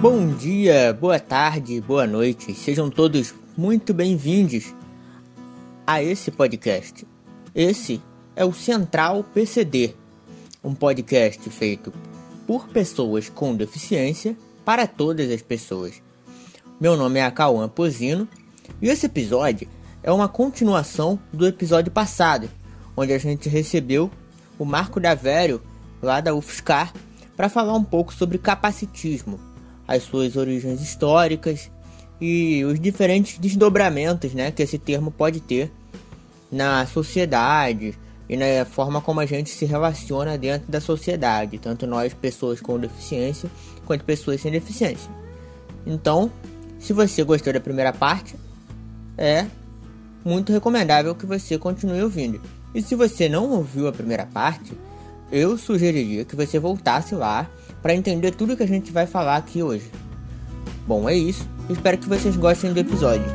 Bom dia, boa tarde, boa noite, sejam todos muito bem-vindos a esse podcast. Esse é o Central PCD, um podcast feito por pessoas com deficiência para todas as pessoas. Meu nome é Cauã Pozino e esse episódio é uma continuação do episódio passado, onde a gente recebeu o Marco da Vério, lá da UFSCar, para falar um pouco sobre capacitismo, as suas origens históricas e os diferentes desdobramentos né, que esse termo pode ter na sociedade e na forma como a gente se relaciona dentro da sociedade, tanto nós, pessoas com deficiência, quanto pessoas sem deficiência. Então, se você gostou da primeira parte, é muito recomendável que você continue ouvindo. E se você não ouviu a primeira parte, eu sugeriria que você voltasse lá para entender tudo que a gente vai falar aqui hoje. Bom, é isso. Espero que vocês gostem do episódio.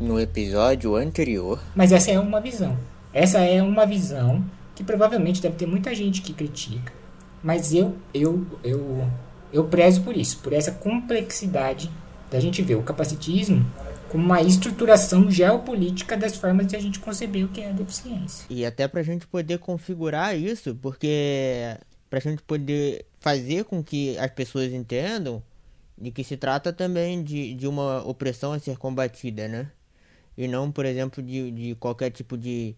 No episódio anterior. Mas essa é uma visão. Essa é uma visão que provavelmente deve ter muita gente que critica. Mas eu, eu, eu, eu prezo por isso, por essa complexidade da gente ver o capacitismo como uma estruturação geopolítica das formas de a gente conceber o que é a deficiência. E até para a gente poder configurar isso, porque para a gente poder fazer com que as pessoas entendam de que se trata também de, de uma opressão a ser combatida, né? E não, por exemplo, de, de qualquer tipo de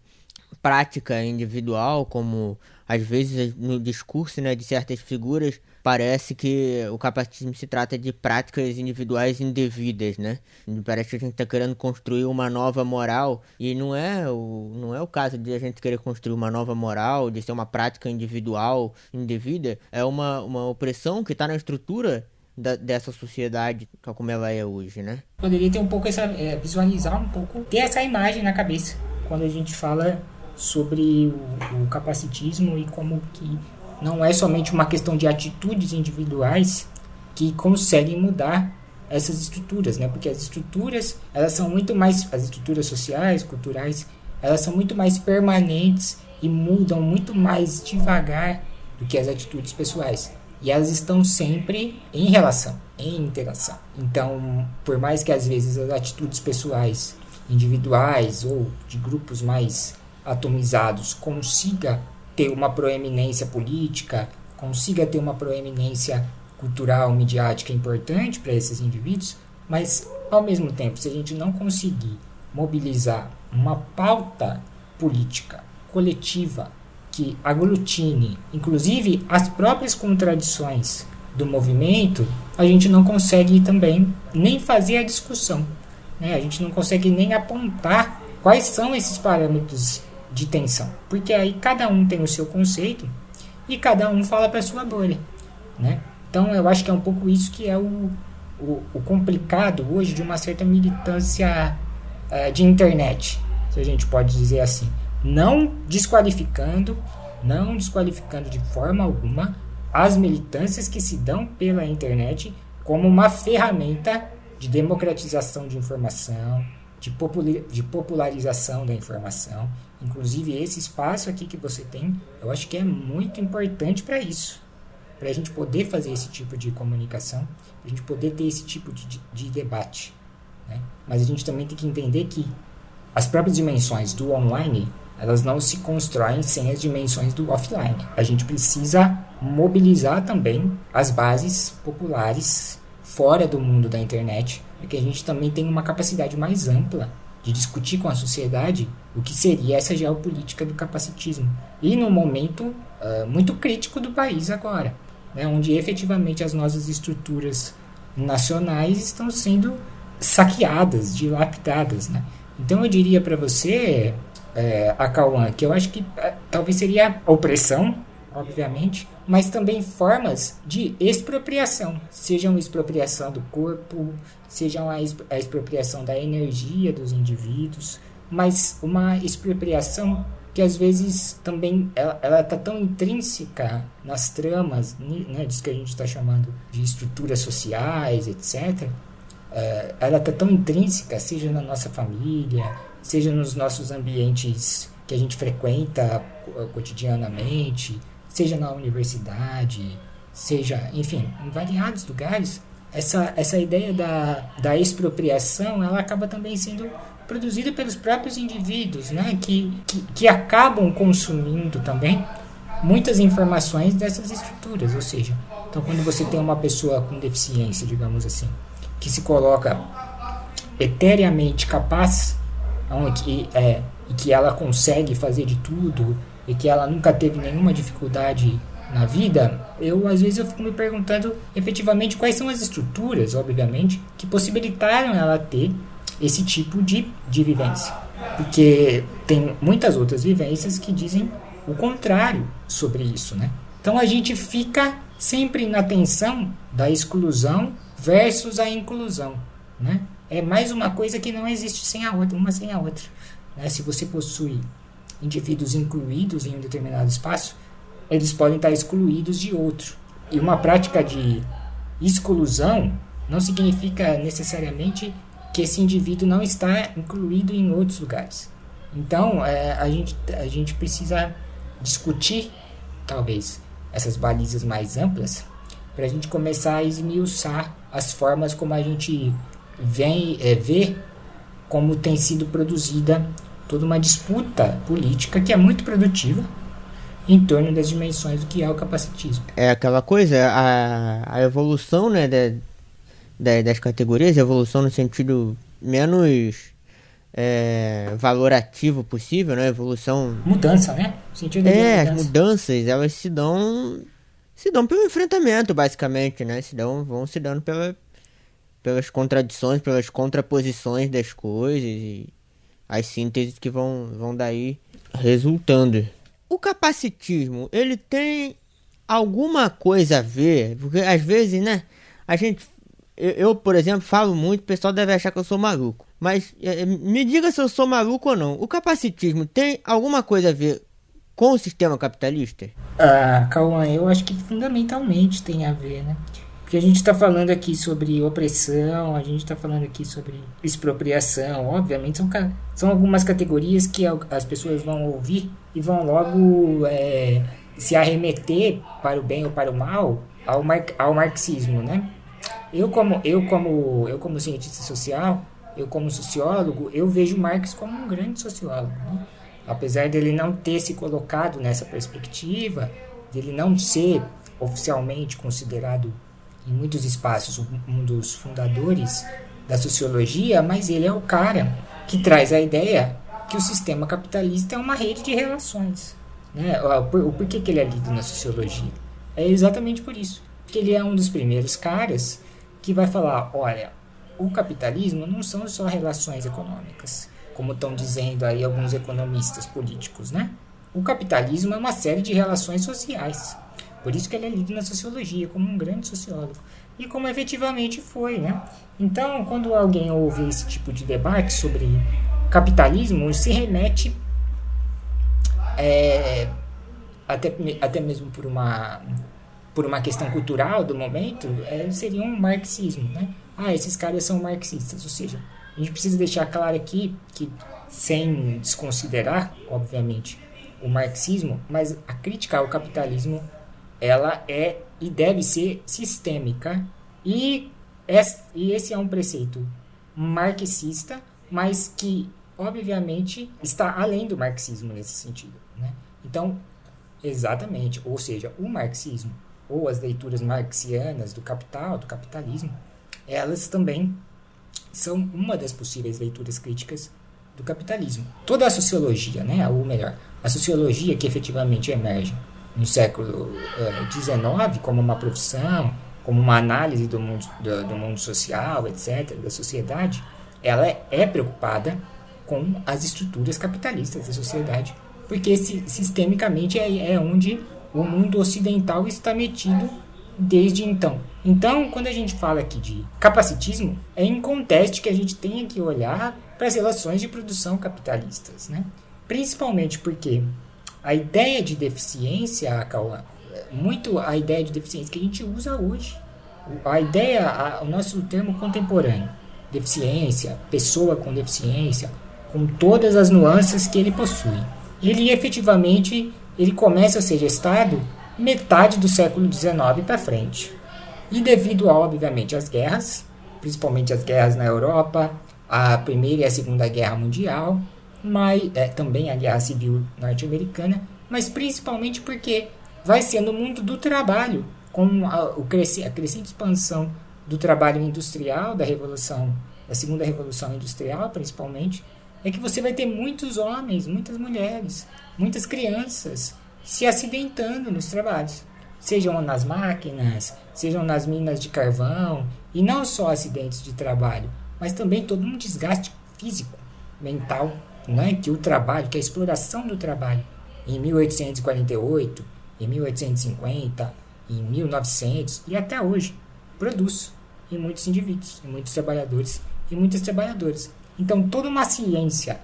prática individual, como às vezes no discurso né, de certas figuras parece que o capacitismo se trata de práticas individuais indevidas, né? Parece que a gente está querendo construir uma nova moral e não é o não é o caso de a gente querer construir uma nova moral, de ser uma prática individual indevida, é uma, uma opressão que está na estrutura da, dessa sociedade como ela é hoje, né? Poderia ter um pouco essa é, visualizar um pouco ter essa imagem na cabeça quando a gente fala sobre o, o capacitismo e como que não é somente uma questão de atitudes individuais que conseguem mudar essas estruturas, né? Porque as estruturas, elas são muito mais as estruturas sociais, culturais, elas são muito mais permanentes e mudam muito mais devagar do que as atitudes pessoais. E elas estão sempre em relação, em interação. Então, por mais que às vezes as atitudes pessoais, individuais ou de grupos mais atomizados consiga ter uma proeminência política, consiga ter uma proeminência cultural, midiática importante para esses indivíduos, mas ao mesmo tempo, se a gente não conseguir mobilizar uma pauta política coletiva que aglutine, inclusive as próprias contradições do movimento, a gente não consegue também nem fazer a discussão. Né? A gente não consegue nem apontar quais são esses parâmetros de tensão, porque aí cada um tem o seu conceito e cada um fala para sua bolha, né? Então eu acho que é um pouco isso que é o, o, o complicado hoje de uma certa militância uh, de internet, se a gente pode dizer assim, não desqualificando, não desqualificando de forma alguma as militâncias que se dão pela internet como uma ferramenta de democratização de informação, de popularização da informação Inclusive, esse espaço aqui que você tem, eu acho que é muito importante para isso. Para a gente poder fazer esse tipo de comunicação, para a gente poder ter esse tipo de, de, de debate. Né? Mas a gente também tem que entender que as próprias dimensões do online, elas não se constroem sem as dimensões do offline. A gente precisa mobilizar também as bases populares fora do mundo da internet, para que a gente também tenha uma capacidade mais ampla de discutir com a sociedade o que seria essa geopolítica do capacitismo. E num momento uh, muito crítico do país agora, né, onde efetivamente as nossas estruturas nacionais estão sendo saqueadas, dilapidadas. Né? Então eu diria para você, é, a Cauã, que eu acho que é, talvez seria opressão, obviamente, mas também formas de expropriação, sejam expropriação do corpo, sejam a, expropriação da energia dos indivíduos, mas uma expropriação que às vezes também ela está tão intrínseca nas tramas, né, disso que a gente está chamando de estruturas sociais, etc. É, ela está tão intrínseca, seja na nossa família, seja nos nossos ambientes que a gente frequenta cotidianamente, seja na universidade, seja, enfim, em variados lugares, essa, essa ideia da, da expropriação ela acaba também sendo produzida pelos próprios indivíduos, né, que, que, que acabam consumindo também muitas informações dessas estruturas, ou seja, então quando você tem uma pessoa com deficiência, digamos assim, que se coloca eteriamente capaz, onde, é, e que ela consegue fazer de tudo, e que ela nunca teve nenhuma dificuldade na vida, eu às vezes eu fico me perguntando efetivamente quais são as estruturas, obviamente, que possibilitaram ela ter esse tipo de, de vivência. Porque tem muitas outras vivências que dizem o contrário sobre isso, né? Então a gente fica sempre na tensão da exclusão versus a inclusão, né? É mais uma coisa que não existe sem a outra, uma sem a outra. Né? Se você possui indivíduos incluídos em um determinado espaço, eles podem estar excluídos de outro. E uma prática de exclusão não significa necessariamente que esse indivíduo não está incluído em outros lugares. Então, é, a, gente, a gente precisa discutir, talvez, essas balizas mais amplas para a gente começar a esmiuçar as formas como a gente vem é, vê como tem sido produzida toda uma disputa política que é muito produtiva em torno das dimensões do que é o capacitismo. É aquela coisa, a, a evolução né, da, da, das categorias, evolução no sentido menos é, valorativo possível, né? Evolução. Mudança, né? O sentido é, mudança. as mudanças, elas se dão. Se dão pelo enfrentamento, basicamente, né? Se dão, vão se dando pela, pelas contradições, pelas contraposições das coisas e as sínteses que vão, vão daí resultando. O capacitismo, ele tem alguma coisa a ver, porque às vezes, né, a gente, eu, por exemplo, falo muito, o pessoal deve achar que eu sou maluco, mas é, me diga se eu sou maluco ou não. O capacitismo tem alguma coisa a ver com o sistema capitalista? Ah, Cauã, eu acho que fundamentalmente tem a ver, né? Porque a gente está falando aqui sobre opressão, a gente está falando aqui sobre expropriação. Obviamente, são, são algumas categorias que as pessoas vão ouvir e vão logo é, se arremeter para o bem ou para o mal ao, mar, ao marxismo, né? Eu como, eu, como, eu como cientista social, eu como sociólogo, eu vejo Marx como um grande sociólogo. Né? Apesar dele não ter se colocado nessa perspectiva, dele não ser oficialmente considerado em muitos espaços um dos fundadores da sociologia, mas ele é o cara que traz a ideia que o sistema capitalista é uma rede de relações. Né? O, porquê que ele é lido na sociologia? É exatamente por isso. Porque ele é um dos primeiros caras que vai falar: olha, o capitalismo não são só relações econômicas, como estão dizendo aí alguns economistas políticos, né? O capitalismo é uma série de relações sociais. Por isso que ele é lido na sociologia como um grande sociólogo. E como efetivamente foi, né? Então, quando alguém ouve esse tipo de debate sobre capitalismo, se remete é, até, até mesmo por uma, por uma questão cultural do momento, é, seria um marxismo, né? Ah, esses caras são marxistas, ou seja, a gente precisa deixar claro aqui que, sem desconsiderar, obviamente, o marxismo, mas a crítica ao capitalismo ela é e deve ser sistêmica e, esse é um preceito marxista, mas que obviamente está além do marxismo nesse sentido, né? Então, exatamente, ou seja, o marxismo ou as leituras marxianas do capital, do capitalismo, elas também são uma das possíveis leituras críticas do capitalismo. Toda a sociologia, né, ou melhor, a sociologia que efetivamente emerge no século XIX eh, como uma profissão, como uma análise do mundo, do, do, mundo social, etc., da sociedade, ela é, preocupada com as estruturas capitalistas da sociedade, porque sistemicamente é, é onde o mundo ocidental está metido desde então. Então, quando a gente fala aqui de capacitismo, é inconteste que a gente tenha que olhar para as relações de produção capitalistas, né? Principalmente porque a ideia de deficiência, Cauã, muito a ideia de deficiência que a gente usa hoje. A ideia, a, o nosso termo contemporâneo, deficiência, pessoa com deficiência, com todas as nuances que ele possui. Ele efetivamente ele começa a ser gestado metade do século XIX para frente. E devido, obviamente, às guerras, principalmente as guerras na Europa, a Primeira e a Segunda Guerra Mundial, mas é, também a Guerra Civil Norte-Americana, mas principalmente porque vai ser no mundo do trabalho, com a, o cresce, a crescente expansão do trabalho industrial, da revolução, da segunda revolução industrial, principalmente, é que você vai ter muitos homens, muitas mulheres, muitas crianças se acidentando nos trabalhos, sejam nas máquinas, sejam nas minas de carvão, e não só acidentes de trabalho, mas também todo um desgaste físico, mental, né, que o trabalho, que a exploração do trabalho em 1848, em 1850, em 1900 e até hoje produz em muitos indivíduos, em muitos trabalhadores e muitas trabalhadoras. Então, toda uma ciência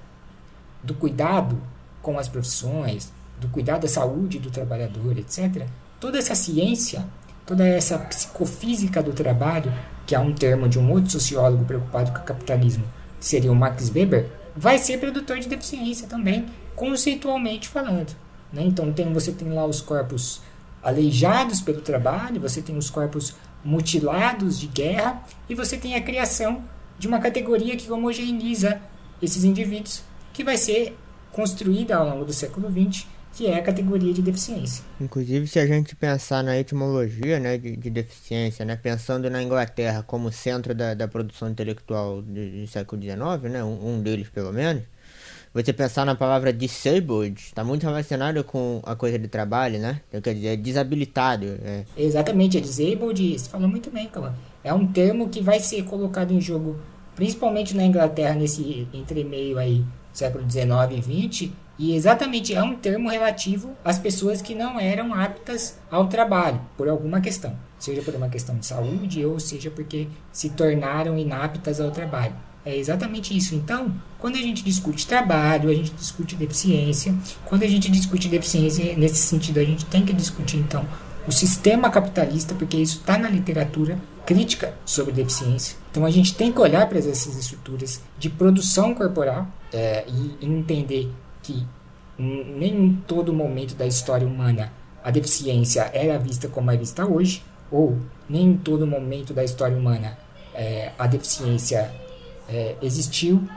do cuidado com as profissões, do cuidado da saúde do trabalhador, etc., toda essa ciência, toda essa psicofísica do trabalho, que é um termo de um outro sociólogo preocupado com o capitalismo, seria o Max Weber, vai ser produtor de deficiência também, conceitualmente falando. Né? Então tem, você tem lá os corpos aleijados pelo trabalho, você tem os corpos mutilados de guerra e você tem a criação de uma categoria que homogeneiza esses indivíduos, que vai ser construída ao longo do século XX, que é a categoria de deficiência. Inclusive, se a gente pensar na etimologia né, de, de deficiência, né, pensando na Inglaterra como centro da, da produção intelectual do, do século XIX, né, um, um deles pelo menos, você pensar na palavra disabled, está muito relacionado com a coisa de trabalho, né? Então, quer dizer, é desabilitado. É. Exatamente, é disabled, você falou muito bem, Calma. É um termo que vai ser colocado em jogo, principalmente na Inglaterra, nesse entremeio aí, século XIX e XX, e exatamente é um termo relativo às pessoas que não eram aptas ao trabalho, por alguma questão. Seja por uma questão de saúde, ou seja porque se tornaram inaptas ao trabalho. É exatamente isso. Então, quando a gente discute trabalho, a gente discute deficiência. Quando a gente discute deficiência, nesse sentido, a gente tem que discutir, então, o sistema capitalista, porque isso está na literatura crítica sobre deficiência. Então, a gente tem que olhar para essas estruturas de produção corporal é, e entender que nem em todo momento da história humana a deficiência era vista como é vista hoje, ou nem em todo momento da história humana é, a deficiência é, existiu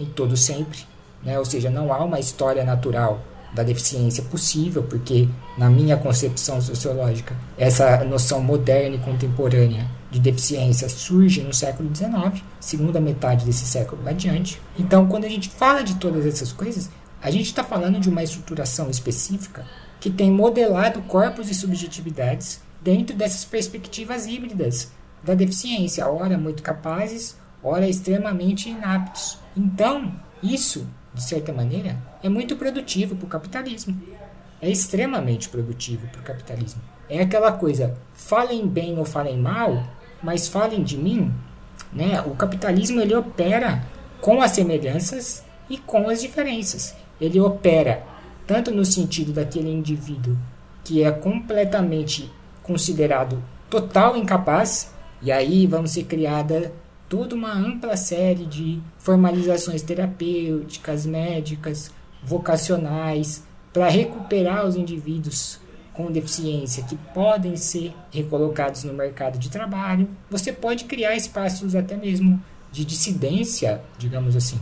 em todo sempre, né? ou seja, não há uma história natural da deficiência possível, porque na minha concepção sociológica essa noção moderna e contemporânea de deficiência surge no século XIX, segunda metade desse século adiante. Então, quando a gente fala de todas essas coisas, a gente está falando de uma estruturação específica que tem modelado corpos e subjetividades dentro dessas perspectivas híbridas da deficiência, ora muito capazes, ora extremamente inaptos. Então, isso, de certa maneira, é muito produtivo para o capitalismo. É extremamente produtivo para o capitalismo. É aquela coisa, falem bem ou falem mal, mas falem de mim. Né? O capitalismo ele opera com as semelhanças e com as diferenças. Ele opera tanto no sentido daquele indivíduo que é completamente considerado total incapaz, e aí vão ser criada toda uma ampla série de formalizações terapêuticas, médicas, vocacionais, para recuperar os indivíduos com deficiência que podem ser recolocados no mercado de trabalho. Você pode criar espaços até mesmo de dissidência, digamos assim,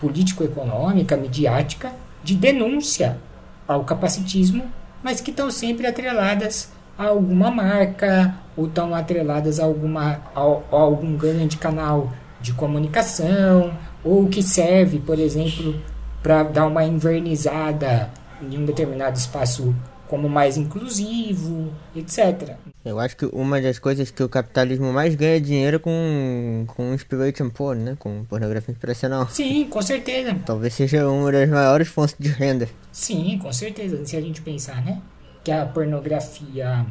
político-econômica, midiática, de denúncia ao capacitismo, mas que estão sempre atreladas a alguma marca ou estão atreladas a, alguma, a, a algum grande canal de comunicação ou que serve, por exemplo, para dar uma invernizada em um determinado espaço como mais inclusivo, etc. Eu acho que uma das coisas que o capitalismo mais ganha dinheiro é com, com inspiration porn, né? Com pornografia inspiracional. Sim, com certeza. Talvez seja uma das maiores fontes de renda. Sim, com certeza. Se a gente pensar, né? que a pornografia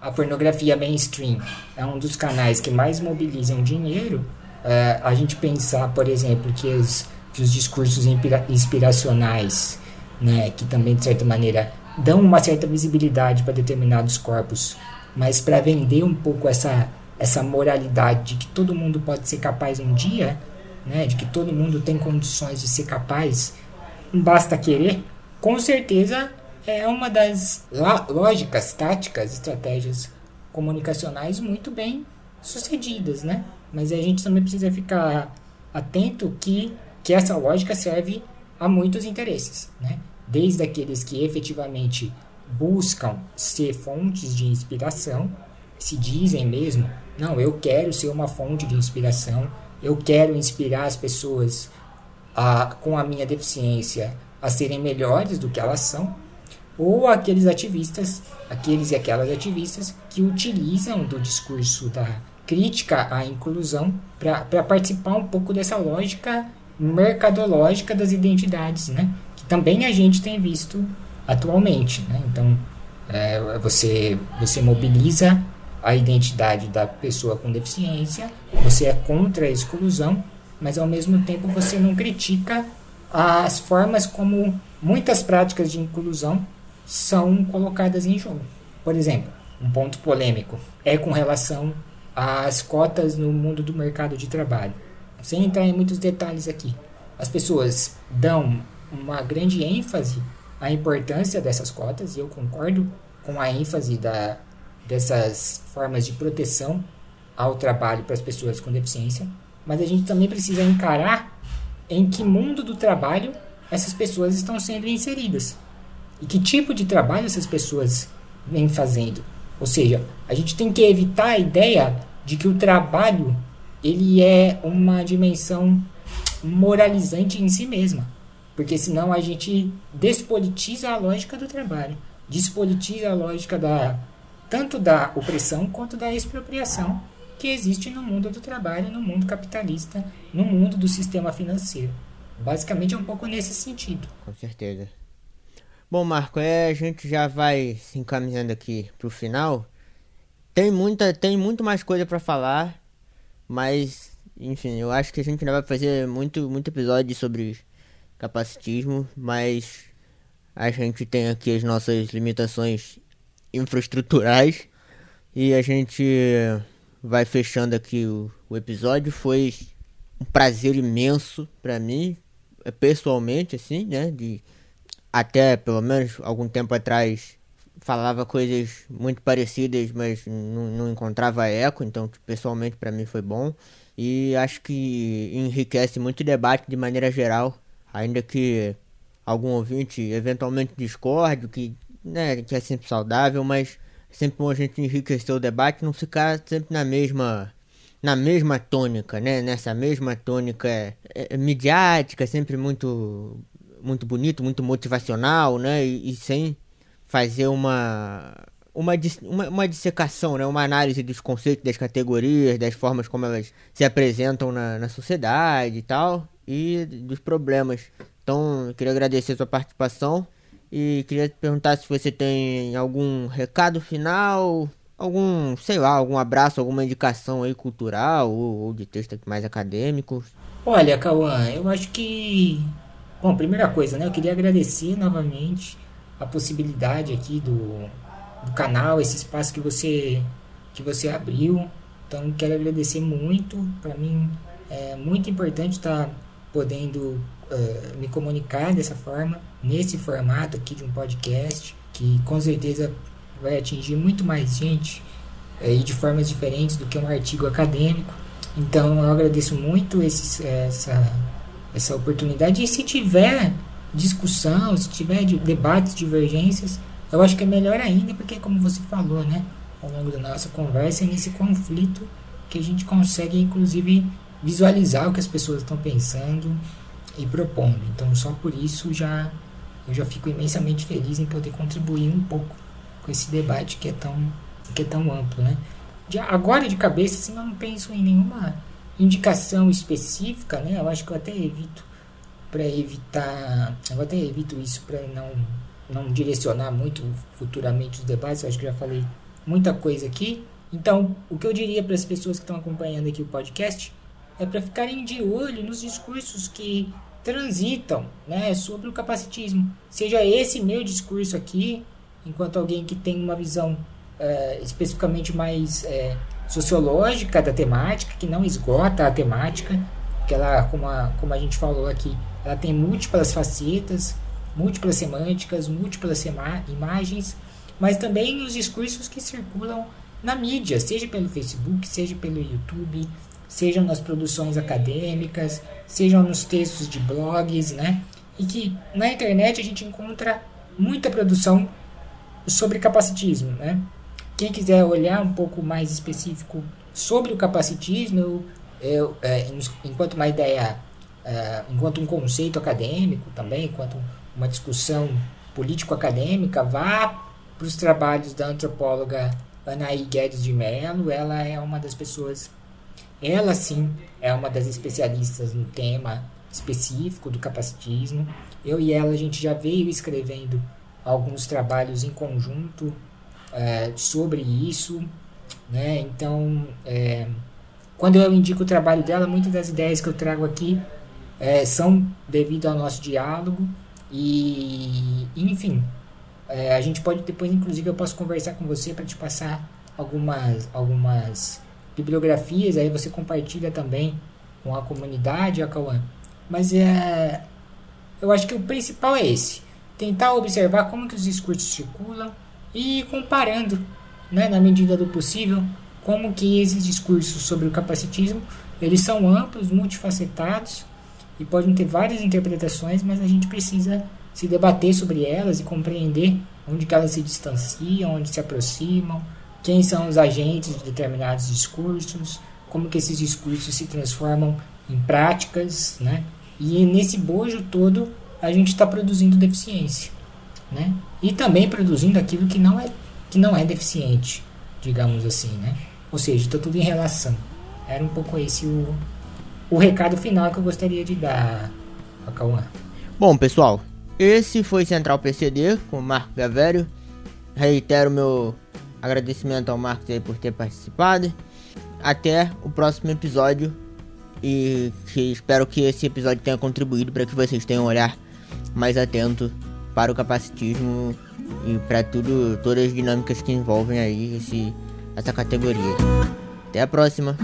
a pornografia mainstream é um dos canais que mais mobilizam dinheiro, é, a gente pensar, por exemplo, que os, que os discursos inspiracionais, né, que também de certa maneira dão uma certa visibilidade para determinados corpos, mas para vender um pouco essa essa moralidade de que todo mundo pode ser capaz um dia, né, de que todo mundo tem condições de ser capaz, basta querer, com certeza é uma das lógicas, táticas, estratégias comunicacionais muito bem sucedidas, né? Mas a gente também precisa ficar atento que, que essa lógica serve a muitos interesses, né? Desde aqueles que efetivamente buscam ser fontes de inspiração, se dizem mesmo, não, eu quero ser uma fonte de inspiração, eu quero inspirar as pessoas a, com a minha deficiência a serem melhores do que elas são, ou aqueles ativistas, aqueles e aquelas ativistas que utilizam do discurso da crítica à inclusão para participar um pouco dessa lógica mercadológica das identidades, né? Também a gente tem visto atualmente, né? Então, é, você, você mobiliza a identidade da pessoa com deficiência, você é contra a exclusão, mas ao mesmo tempo você não critica as formas como muitas práticas de inclusão são colocadas em jogo. Por exemplo, um ponto polêmico é com relação às cotas no mundo do mercado de trabalho. Sem entrar em muitos detalhes aqui, as pessoas dão uma grande ênfase à importância dessas cotas, e eu concordo com a ênfase da, dessas formas de proteção ao trabalho para as pessoas com deficiência, mas a gente também precisa encarar em que mundo do trabalho essas pessoas estão sendo inseridas. E que tipo de trabalho essas pessoas vêm fazendo? Ou seja, a gente tem que evitar a ideia de que o trabalho ele é uma dimensão moralizante em si mesma. Porque senão a gente despolitiza a lógica do trabalho, despolitiza a lógica da tanto da opressão quanto da expropriação que existe no mundo do trabalho, no mundo capitalista, no mundo do sistema financeiro. Basicamente é um pouco nesse sentido. Com certeza. Bom, Marco, é, a gente já vai se encaminhando aqui pro final. Tem muita, tem muito mais coisa para falar, mas enfim, eu acho que a gente ainda vai fazer muito, muito episódio sobre capacitismo, mas a gente tem aqui as nossas limitações infraestruturais. E a gente vai fechando aqui o, o episódio. Foi um prazer imenso para mim, pessoalmente, assim, né, de até pelo menos algum tempo atrás falava coisas muito parecidas, mas não encontrava eco, então pessoalmente para mim foi bom. E acho que enriquece muito o debate de maneira geral, ainda que algum ouvinte eventualmente discorde, que, né, que é sempre saudável, mas é sempre bom a gente enriquecer o debate, não ficar sempre na mesma na mesma tônica, né? Nessa mesma tônica é, é, midiática, sempre muito muito bonito, muito motivacional, né? E, e sem fazer uma, uma, uma, uma dissecação, né? uma análise dos conceitos, das categorias, das formas como elas se apresentam na, na sociedade e tal, e dos problemas. Então, queria agradecer a sua participação e queria perguntar se você tem algum recado final, algum, sei lá, algum abraço, alguma indicação aí cultural ou, ou de texto mais acadêmico. Olha, Cauã, eu acho que Bom, primeira coisa, né? Eu queria agradecer novamente a possibilidade aqui do, do canal, esse espaço que você que você abriu. Então, quero agradecer muito. Para mim é muito importante estar podendo uh, me comunicar dessa forma, nesse formato aqui de um podcast, que com certeza vai atingir muito mais gente uh, e de formas diferentes do que um artigo acadêmico. Então, eu agradeço muito esse, essa essa oportunidade. E se tiver discussão, se tiver debates, divergências, eu acho que é melhor ainda, porque como você falou, né, ao longo da nossa conversa, é nesse conflito que a gente consegue, inclusive, visualizar o que as pessoas estão pensando e propondo. Então, só por isso já eu já fico imensamente feliz em poder contribuir um pouco com esse debate que é tão que é tão amplo, né? De, agora de cabeça, assim, eu não penso em nenhuma indicação específica, né? Eu acho que eu até evito para evitar, eu até evito isso para não não direcionar muito futuramente os debates. Eu acho que já falei muita coisa aqui. Então, o que eu diria para as pessoas que estão acompanhando aqui o podcast é para ficarem de olho nos discursos que transitam, né, sobre o capacitismo. Seja esse meu discurso aqui, enquanto alguém que tem uma visão é, especificamente mais é, sociológica da temática, que não esgota a temática, que ela, como a, como a gente falou aqui, ela tem múltiplas facetas, múltiplas semânticas, múltiplas imagens, mas também os discursos que circulam na mídia, seja pelo Facebook, seja pelo YouTube, sejam nas produções acadêmicas, sejam nos textos de blogs, né? E que na internet a gente encontra muita produção sobre capacitismo, né? Quem quiser olhar um pouco mais específico sobre o capacitismo, eu, é, enquanto uma ideia, é, enquanto um conceito acadêmico também, enquanto uma discussão político-acadêmica, vá para os trabalhos da antropóloga Anaí Guedes de Mello. Ela é uma das pessoas, ela sim é uma das especialistas no tema específico do capacitismo. Eu e ela a gente já veio escrevendo alguns trabalhos em conjunto é, sobre isso, né? Então, é, quando eu indico o trabalho dela, muitas das ideias que eu trago aqui é, são devido ao nosso diálogo e, enfim, a gente pode depois, inclusive, eu posso conversar com você para te passar algumas, algumas bibliografias, aí você compartilha também com a comunidade, a. Mas é, eu acho que o principal é esse, tentar observar como que os discursos circulam e comparando, né, na medida do possível, como que esses discursos sobre o capacitismo, eles são amplos, multifacetados e podem ter várias interpretações, mas a gente precisa se debater sobre elas e compreender onde elas se distanciam, onde se aproximam, quem são os agentes de determinados discursos, como que esses discursos se transformam em práticas, né? E nesse bojo todo a gente está produzindo deficiência, né? E também produzindo aquilo que não é que não é deficiente, digamos assim, né? Ou seja, está tudo em relação. Era um pouco esse o, o recado final que eu gostaria de dar a Cauã. Bom, pessoal, esse foi Central PCD com o Marco Gavério. Reitero meu agradecimento ao Marcos aí por ter participado. Até o próximo episódio. E espero que esse episódio tenha contribuído para que vocês tenham um olhar mais atento para o capacitismo e para tudo, todas as dinâmicas que envolvem aí esse, essa categoria. Até a próxima!